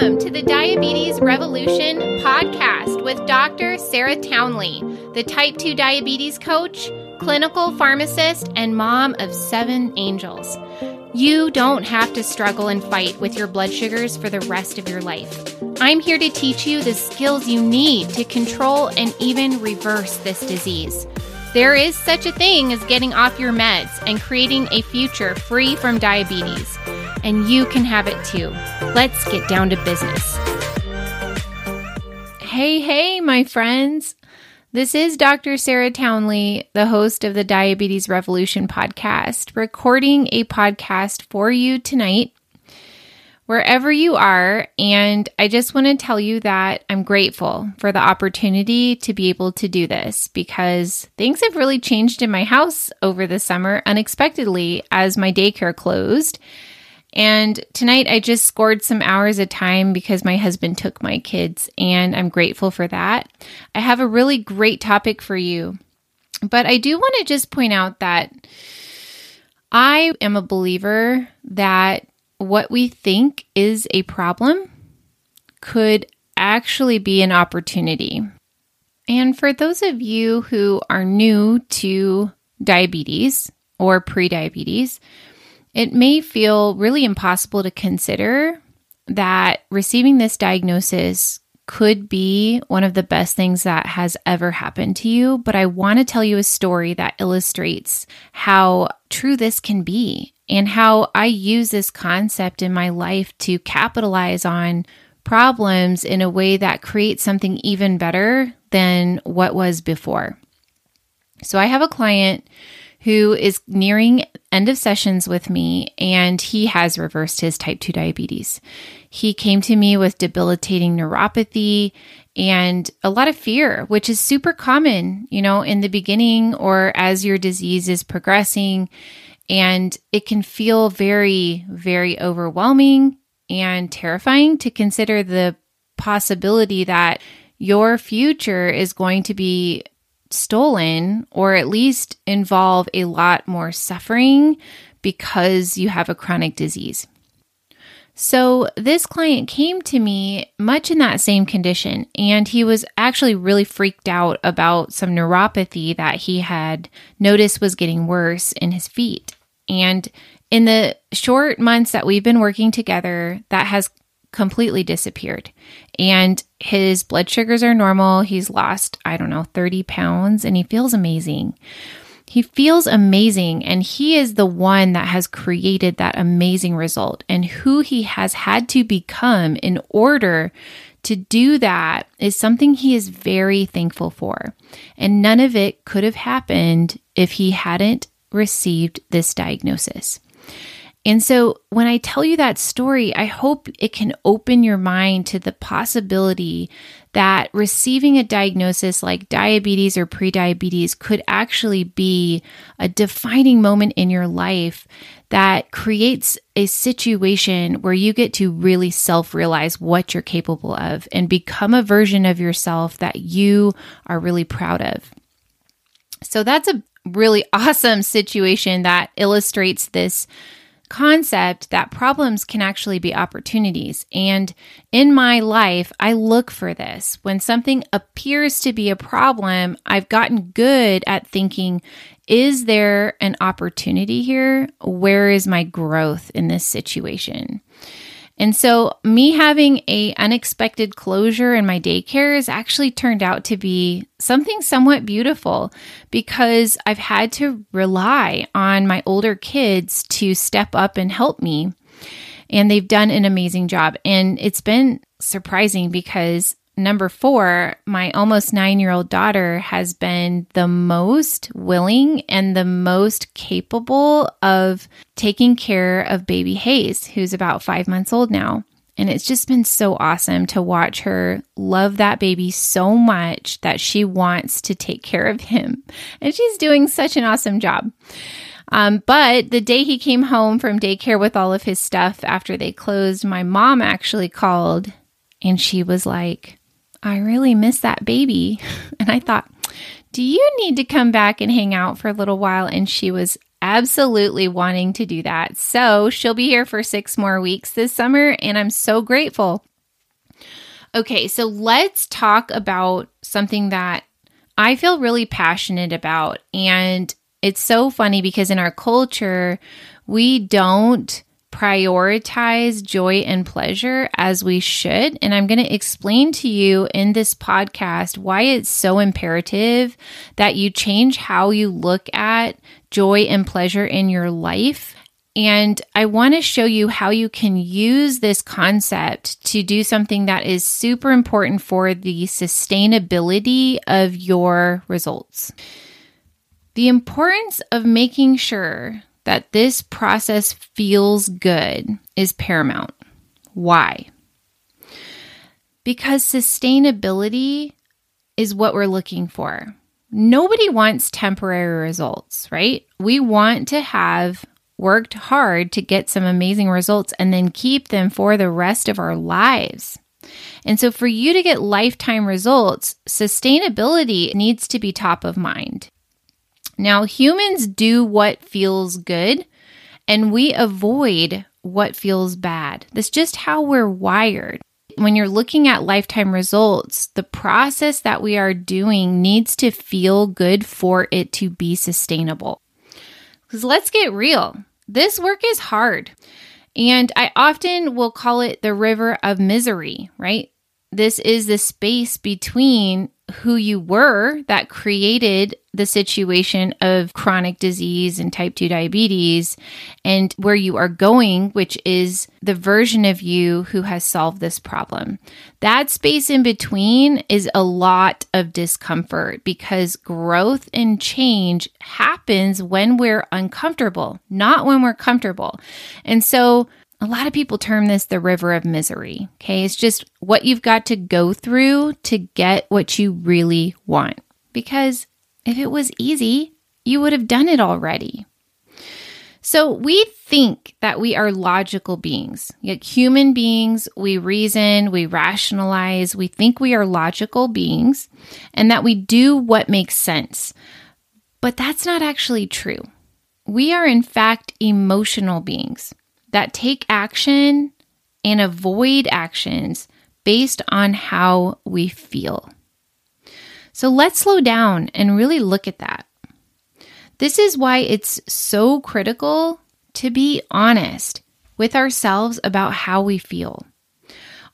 Welcome to the Diabetes Revolution podcast with Dr. Sarah Townley, the type 2 diabetes coach, clinical pharmacist, and mom of seven angels. You don't have to struggle and fight with your blood sugars for the rest of your life. I'm here to teach you the skills you need to control and even reverse this disease. There is such a thing as getting off your meds and creating a future free from diabetes and you can have it too. Let's get down to business. Hey, hey, my friends. This is Dr. Sarah Townley, the host of the Diabetes Revolution podcast, recording a podcast for you tonight, wherever you are. And I just want to tell you that I'm grateful for the opportunity to be able to do this because things have really changed in my house over the summer unexpectedly as my daycare closed and tonight I just scored some hours of time because my husband took my kids, and I'm grateful for that. I have a really great topic for you, but I do want to just point out that I am a believer that what we think is a problem could actually be an opportunity. And for those of you who are new to diabetes or prediabetes, it may feel really impossible to consider that receiving this diagnosis could be one of the best things that has ever happened to you, but I want to tell you a story that illustrates how true this can be and how I use this concept in my life to capitalize on problems in a way that creates something even better than what was before. So I have a client who is nearing end of sessions with me and he has reversed his type 2 diabetes. He came to me with debilitating neuropathy and a lot of fear, which is super common, you know, in the beginning or as your disease is progressing. And it can feel very, very overwhelming and terrifying to consider the possibility that your future is going to be stolen or at least involve a lot more suffering because you have a chronic disease. So, this client came to me much in that same condition, and he was actually really freaked out about some neuropathy that he had noticed was getting worse in his feet. And in the short months that we've been working together, that has completely disappeared. And his blood sugars are normal. He's lost, I don't know, 30 pounds and he feels amazing. He feels amazing, and he is the one that has created that amazing result. And who he has had to become in order to do that is something he is very thankful for. And none of it could have happened if he hadn't received this diagnosis. And so when I tell you that story, I hope it can open your mind to the possibility that receiving a diagnosis like diabetes or prediabetes could actually be a defining moment in your life that creates a situation where you get to really self realize what you're capable of and become a version of yourself that you are really proud of. So that's a really awesome situation that illustrates this concept that problems can actually be opportunities. And in my life, I look for this. When something appears to be a problem, I've gotten good at thinking, is there an opportunity here? Where is my growth in this situation? And so me having a unexpected closure in my daycare has actually turned out to be something somewhat beautiful because I've had to rely on my older kids to step up and help me. And they've done an amazing job. And it's been surprising because number four, my almost nine year old daughter has been the most willing and the most capable of taking care of baby Hayes, who's about five months old now. And it's just been so awesome to watch her love that baby so much that she wants to take care of him. And she's doing such an awesome job. Um, but the day he came home from daycare with all of his stuff after they closed, my mom actually called and she was like, I really miss that baby. And I thought, do you need to come back and hang out for a little while? And she was absolutely wanting to do that. So she'll be here for six more weeks this summer. And I'm so grateful Okay, so let's talk about something that I feel really passionate about. And it's so funny because in our culture, we don't prioritize joy and pleasure as we should. And I'm going to explain to you in this podcast why it's so imperative that you change how you look at joy and pleasure in your life. And I want to show you how you can use this concept to do something that is super important for the sustainability of your results. The importance of making sure that this process feels good is paramount. Why? Because sustainability is what we're looking for. Nobody wants temporary results, right? We want to have worked hard to get some amazing results and then keep them for the rest of our lives. And so, for you to get lifetime results, sustainability needs to be top of mind. Now, humans do what feels good and we avoid what feels bad. That's just how we're wired. When you're looking at lifetime results, the process that we are doing needs to feel good for it to be sustainable. Because let's get real, this work is hard. And I often will call it the river of misery, right? This is the space between who you were that created the situation of chronic disease and type 2 diabetes and where you are going, which is the version of you who has solved this problem. That space in between is a lot of discomfort because growth and change happens when we're uncomfortable, not when we're comfortable. And so a lot of people term this the river of misery. Okay. It's just what you've got to go through to get what you really want. Because if it was easy, you would have done it already. So we think that we are logical beings. Like human beings, we reason, we rationalize, we think we are logical beings and that we do what makes sense. But that's not actually true. We are, in fact, emotional beings that take action and avoid actions based on how we feel. So let's slow down and really look at that. This is why it's so critical to be honest with ourselves about how we feel.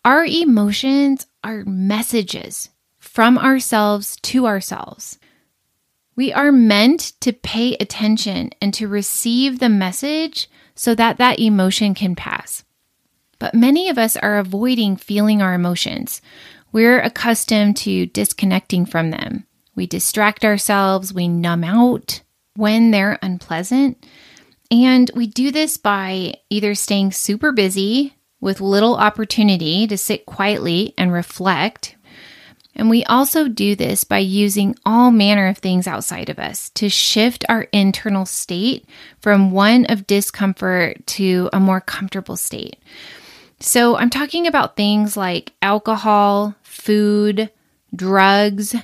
Our emotions are messages from ourselves to ourselves. We are meant to pay attention and to receive the message so that that emotion can pass. But many of us are avoiding feeling our emotions. We're accustomed to disconnecting from them. We distract ourselves, we numb out when they're unpleasant. And we do this by either staying super busy with little opportunity to sit quietly and reflect and we also do this by using all manner of things outside of us to shift our internal state from one of discomfort to a more comfortable state. So I'm talking about things like alcohol, food, drugs,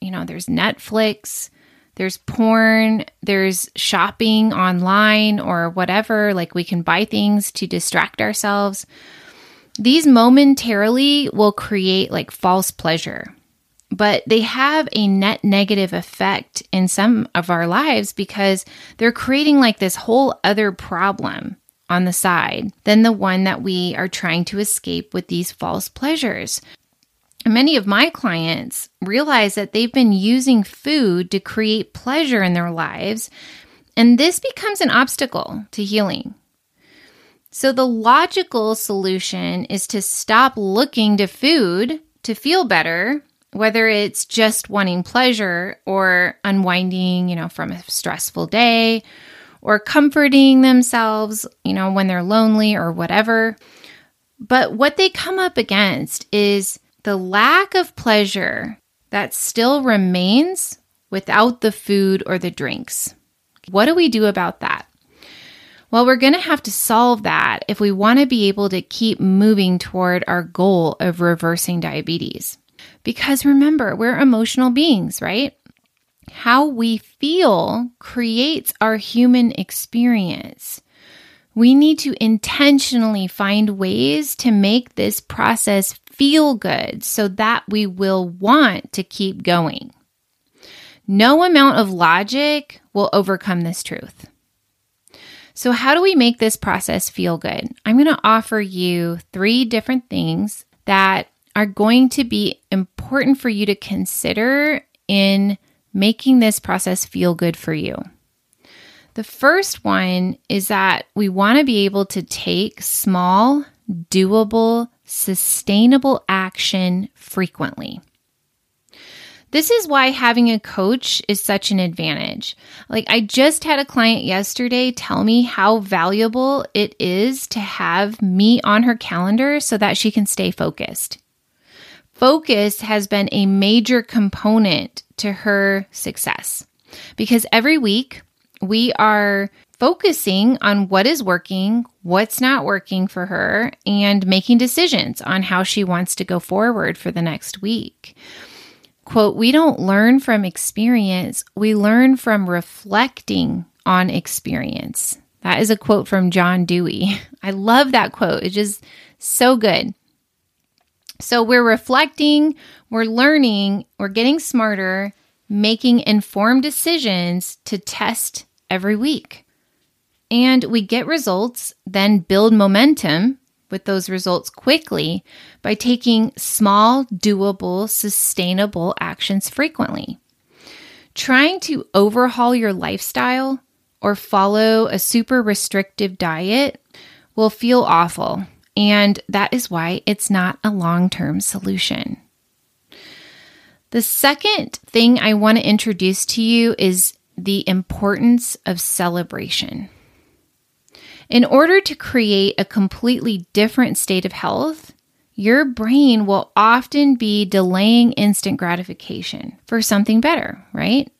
you know, there's Netflix, there's porn, there's shopping online or whatever. Like we can buy things to distract ourselves. These momentarily will create like false pleasure, but they have a net negative effect in some of our lives because they're creating like this whole other problem on the side than the one that we are trying to escape with these false pleasures. Many of my clients realize that they've been using food to create pleasure in their lives, and this becomes an obstacle to healing. So, the logical solution is to stop looking to food to feel better, whether it's just wanting pleasure or unwinding, you know, from a stressful day or comforting themselves, you know, when they're lonely or whatever. But what they come up against is the lack of pleasure that still remains without the food or the drinks. What do we do about that? Well, we're going to have to solve that if we want to be able to keep moving toward our goal of reversing diabetes. Because remember, we're emotional beings, right? How we feel creates our human experience. We need to intentionally find ways to make this process feel good so that we will want to keep going. No amount of logic will overcome this truth. So, how do we make this process feel good? I'm going to offer you three different things that are going to be important for you to consider in making this process feel good for you. The first one is that we want to be able to take small, doable, sustainable action frequently. This is why having a coach is such an advantage. Like, I just had a client yesterday tell me how valuable it is to have me on her calendar so that she can stay focused. Focus has been a major component to her success because every week we are focusing on what is working, what's not working for her, and making decisions on how she wants to go forward for the next week. Quote, we don't learn from experience, we learn from reflecting on experience. That is a quote from John Dewey. I love that quote. It's just so good. So we're reflecting, we're learning, we're getting smarter, making informed decisions to test every week. And we get results, then build momentum with those results quickly by taking small, doable, sustainable actions frequently. Trying to overhaul your lifestyle or follow a super restrictive diet will feel awful, and that is why it's not a long term solution. The second thing I want to introduce to you is the importance of celebration. In order to create a completely different state of health, your brain will often be delaying instant gratification for something better, right?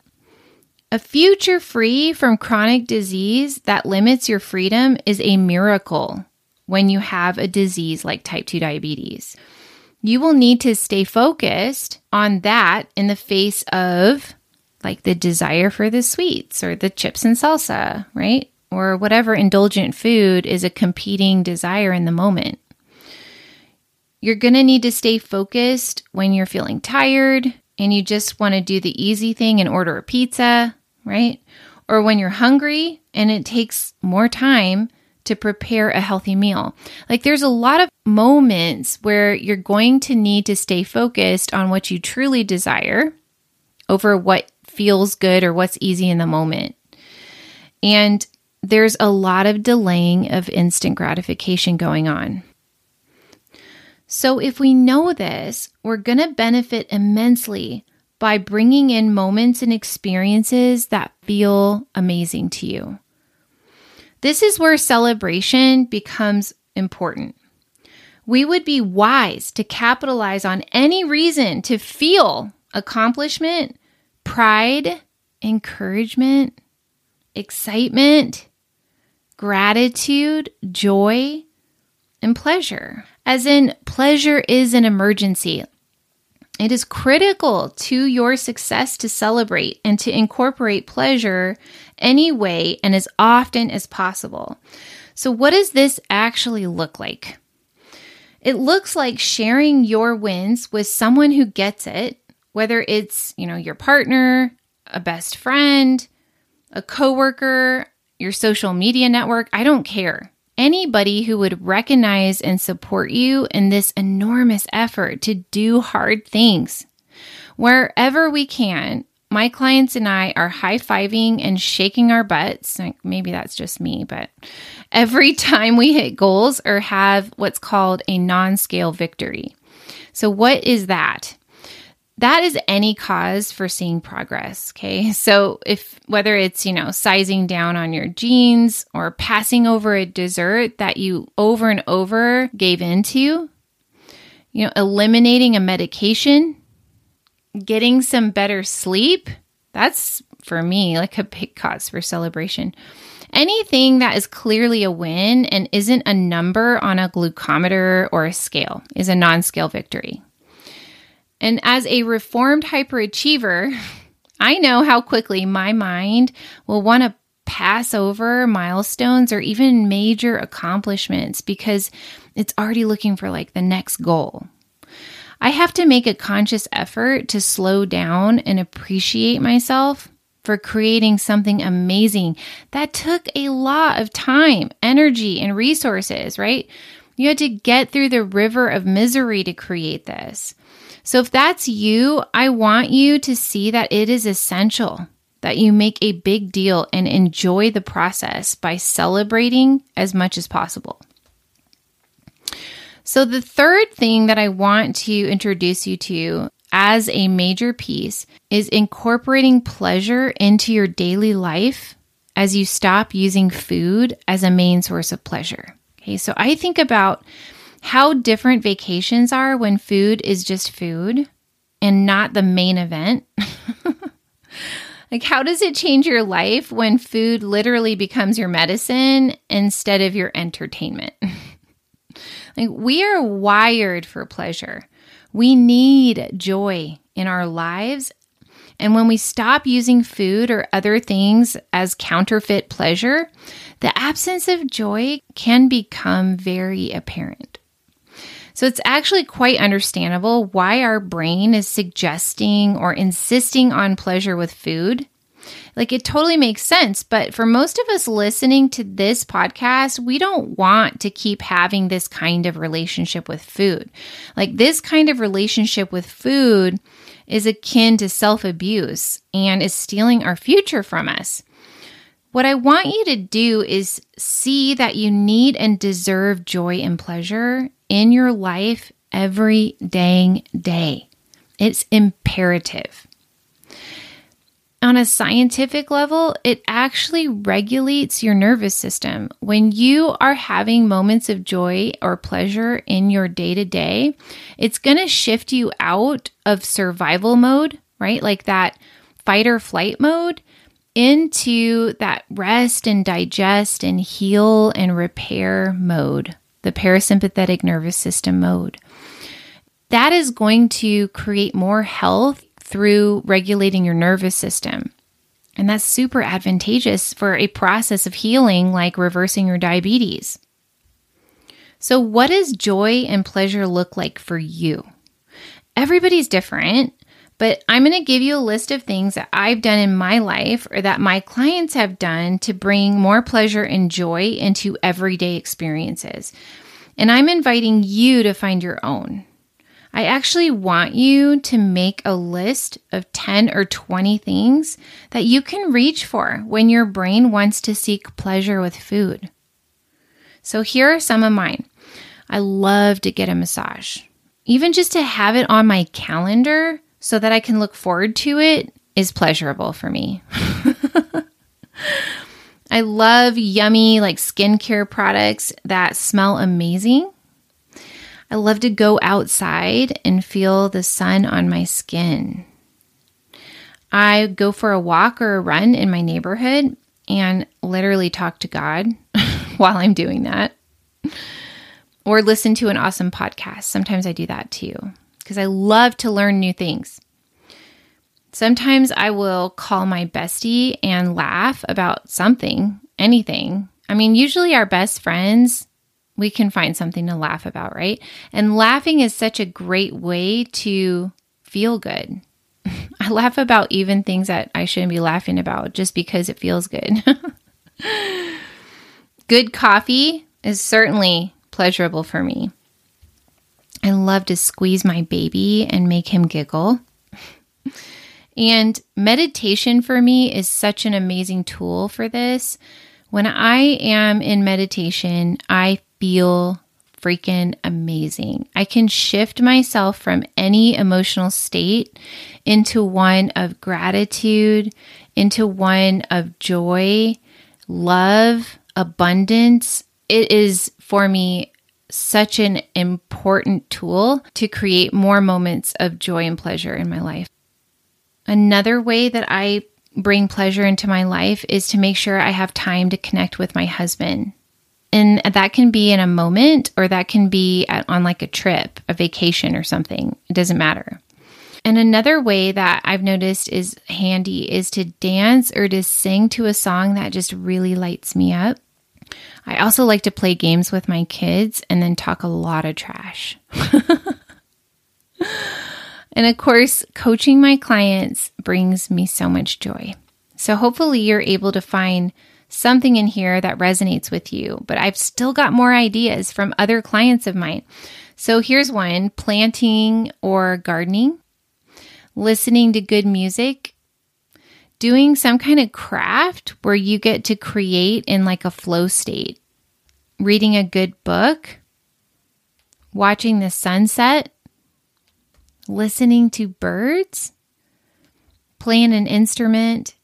A future free from chronic disease that limits your freedom is a miracle when you have a disease like type 2 diabetes. You will need to stay focused on that in the face of like the desire for the sweets or the chips and salsa, right? Or whatever indulgent food is a competing desire in the moment. You're going to need to stay focused when you're feeling tired and you just want to do the easy thing and order a pizza, right? Or when you're hungry and it takes more time to prepare a healthy meal. Like there's a lot of moments where you're going to need to stay focused on what you truly desire over what feels good or what's easy in the moment. And there's a lot of delaying of instant gratification going on. So, if we know this, we're going to benefit immensely by bringing in moments and experiences that feel amazing to you. This is where celebration becomes important. We would be wise to capitalize on any reason to feel accomplishment, pride, encouragement, excitement, gratitude, joy, and pleasure. As in, pleasure is an emergency. It is critical to your success to celebrate and to incorporate pleasure any way and as often as possible. So, what does this actually look like? It looks like sharing your wins with someone who gets it, whether it's, you know, your partner, a best friend, a coworker, your social media network, I don't care. Anybody who would recognize and support you in this enormous effort to do hard things. Wherever we can, my clients and I are high fiving and shaking our butts. Like maybe that's just me, but every time we hit goals or have what's called a non scale victory. So, what is that? That is any cause for seeing progress. Okay. So if whether it's, you know, sizing down on your jeans or passing over a dessert that you over and over gave into, you know, eliminating a medication, getting some better sleep, that's for me like a big cause for celebration. Anything that is clearly a win and isn't a number on a glucometer or a scale is a non scale victory. And as a reformed hyperachiever, I know how quickly my mind will want to pass over milestones or even major accomplishments because it's already looking for like the next goal. I have to make a conscious effort to slow down and appreciate myself for creating something amazing that took a lot of time, energy, and resources, right? You had to get through the river of misery to create this. So, if that's you, I want you to see that it is essential that you make a big deal and enjoy the process by celebrating as much as possible. So, the third thing that I want to introduce you to as a major piece is incorporating pleasure into your daily life as you stop using food as a main source of pleasure. Okay, so I think about how different vacations are when food is just food and not the main event. like, how does it change your life when food literally becomes your medicine instead of your entertainment? like, we are wired for pleasure. We need joy in our lives. And when we stop using food or other things as counterfeit pleasure, the absence of joy can become very apparent. So it's actually quite understandable why our brain is suggesting or insisting on pleasure with food. Like it totally makes sense, but for most of us listening to this podcast, we don't want to keep having this kind of relationship with food. Like this kind of relationship with food is akin to self abuse and is stealing our future from us. What I want you to do is see that you need and deserve joy and pleasure in your life every dang day. It's imperative. On a scientific level, it actually regulates your nervous system. When you are having moments of joy or pleasure in your day to day, it's going to shift you out of survival mode, right? Like that fight or flight mode into that rest and digest and heal and repair mode, the parasympathetic nervous system mode. That is going to create more health through regulating your nervous system. And that's super advantageous for a process of healing like reversing your diabetes. So, what does joy and pleasure look like for you? Everybody's different, but I'm going to give you a list of things that I've done in my life or that my clients have done to bring more pleasure and joy into everyday experiences. And I'm inviting you to find your own. I actually want you to make a list of 10 or 20 things that you can reach for when your brain wants to seek pleasure with food. So here are some of mine. I love to get a massage. Even just to have it on my calendar so that I can look forward to it is pleasurable for me. I love yummy, like skincare products that smell amazing. I love to go outside and feel the sun on my skin. I go for a walk or a run in my neighborhood and literally talk to God while I'm doing that. Or listen to an awesome podcast. Sometimes I do that too because I love to learn new things. Sometimes I will call my bestie and laugh about something, anything. I mean, usually our best friends, we can find something to laugh about, right? And laughing is such a great way to feel good. I laugh about even things that I shouldn't be laughing about just because it feels good. good coffee is certainly pleasurable for me. I love to squeeze my baby and make him giggle. And meditation for me is such an amazing tool for this. When I am in meditation, I feel freaking amazing. I can shift myself from any emotional state into one of gratitude, into one of joy, love, abundance. It is for me such an important tool to create more moments of joy and pleasure in my life. Another way that I bring pleasure into my life is to make sure I have time to connect with my husband. And that can be in a moment or that can be at, on like a trip, a vacation or something. It doesn't matter. And another way that I've noticed is handy is to dance or to sing to a song that just really lights me up. I also like to play games with my kids and then talk a lot of trash. and of course, coaching my clients brings me so much joy. So hopefully, you're able to find something in here that resonates with you. But I've still got more ideas from other clients of mine. So here's one planting or gardening, listening to good music, doing some kind of craft where you get to create in like a flow state, reading a good book, watching the sunset, listening to birds, playing an instrument,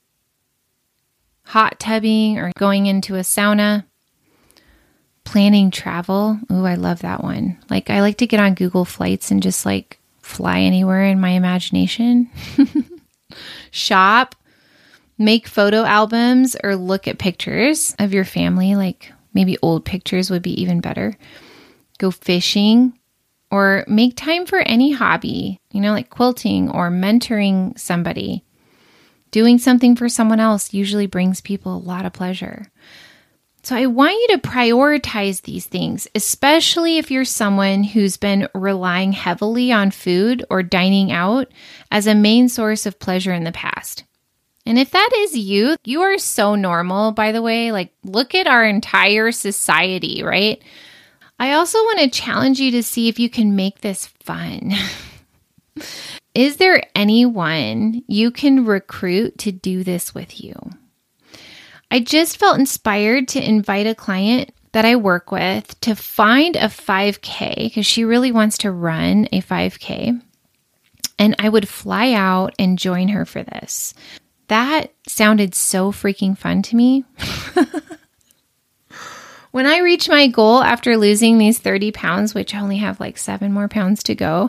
hot tubbing or going into a sauna, planning travel. Ooh, I love that one. Like, I like to get on Google Flights and just like fly anywhere in my imagination. Shop, make photo albums, or look at pictures of your family. Like, maybe old pictures would be even better. Go fishing, or make time for any hobby, you know, like quilting or mentoring somebody. Doing something for someone else usually brings people a lot of pleasure. So I want you to prioritize these things, especially if you're someone who's been relying heavily on food or dining out as a main source of pleasure in the past. And if that is you, you are so normal, by the way. Like, look at our entire society, right? I also want to challenge you to see if you can make this fun. Is there anyone you can recruit to do this with you? I just felt inspired to invite a client that I work with to find a 5K because she really wants to run a 5K. And I would fly out and join her for this. That sounded so freaking fun to me. When I reach my goal after losing these 30 pounds, which I only have like seven more pounds to go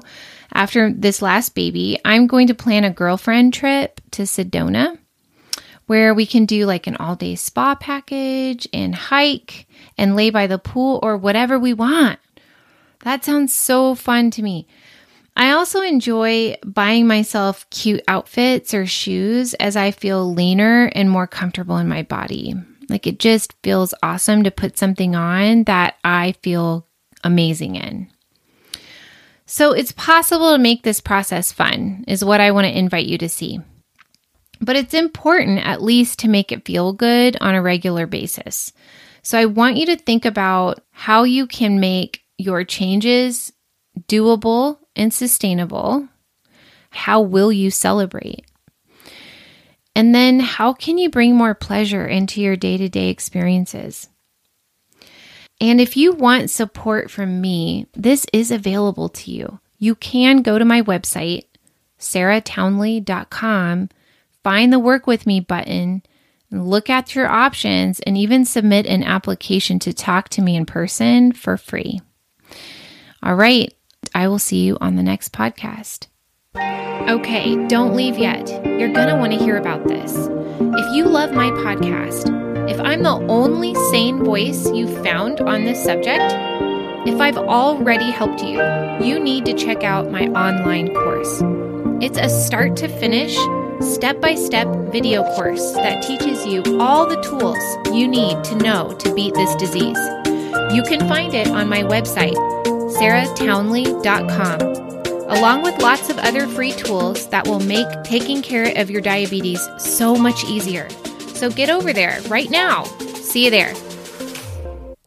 after this last baby, I'm going to plan a girlfriend trip to Sedona where we can do like an all day spa package and hike and lay by the pool or whatever we want. That sounds so fun to me. I also enjoy buying myself cute outfits or shoes as I feel leaner and more comfortable in my body. Like it just feels awesome to put something on that I feel amazing in. So it's possible to make this process fun, is what I want to invite you to see. But it's important at least to make it feel good on a regular basis. So I want you to think about how you can make your changes doable and sustainable. How will you celebrate? And then how can you bring more pleasure into your day to day experiences? And if you want support from me, this is available to you. You can go to my website, sarahtownley.com, find the work with me button, look at your options, and even submit an application to talk to me in person for free. All right, I will see you on the next podcast. Okay, don't leave yet. You're going to want to hear about this. If you love my podcast, if I'm the only sane voice you've found on this subject, if I've already helped you, you need to check out my online course. It's a start to finish, step by step video course that teaches you all the tools you need to know to beat this disease. You can find it on my website, sarahtownley.com along with lots of other free tools that will make taking care of your diabetes so much easier. So get over there right now. See you there.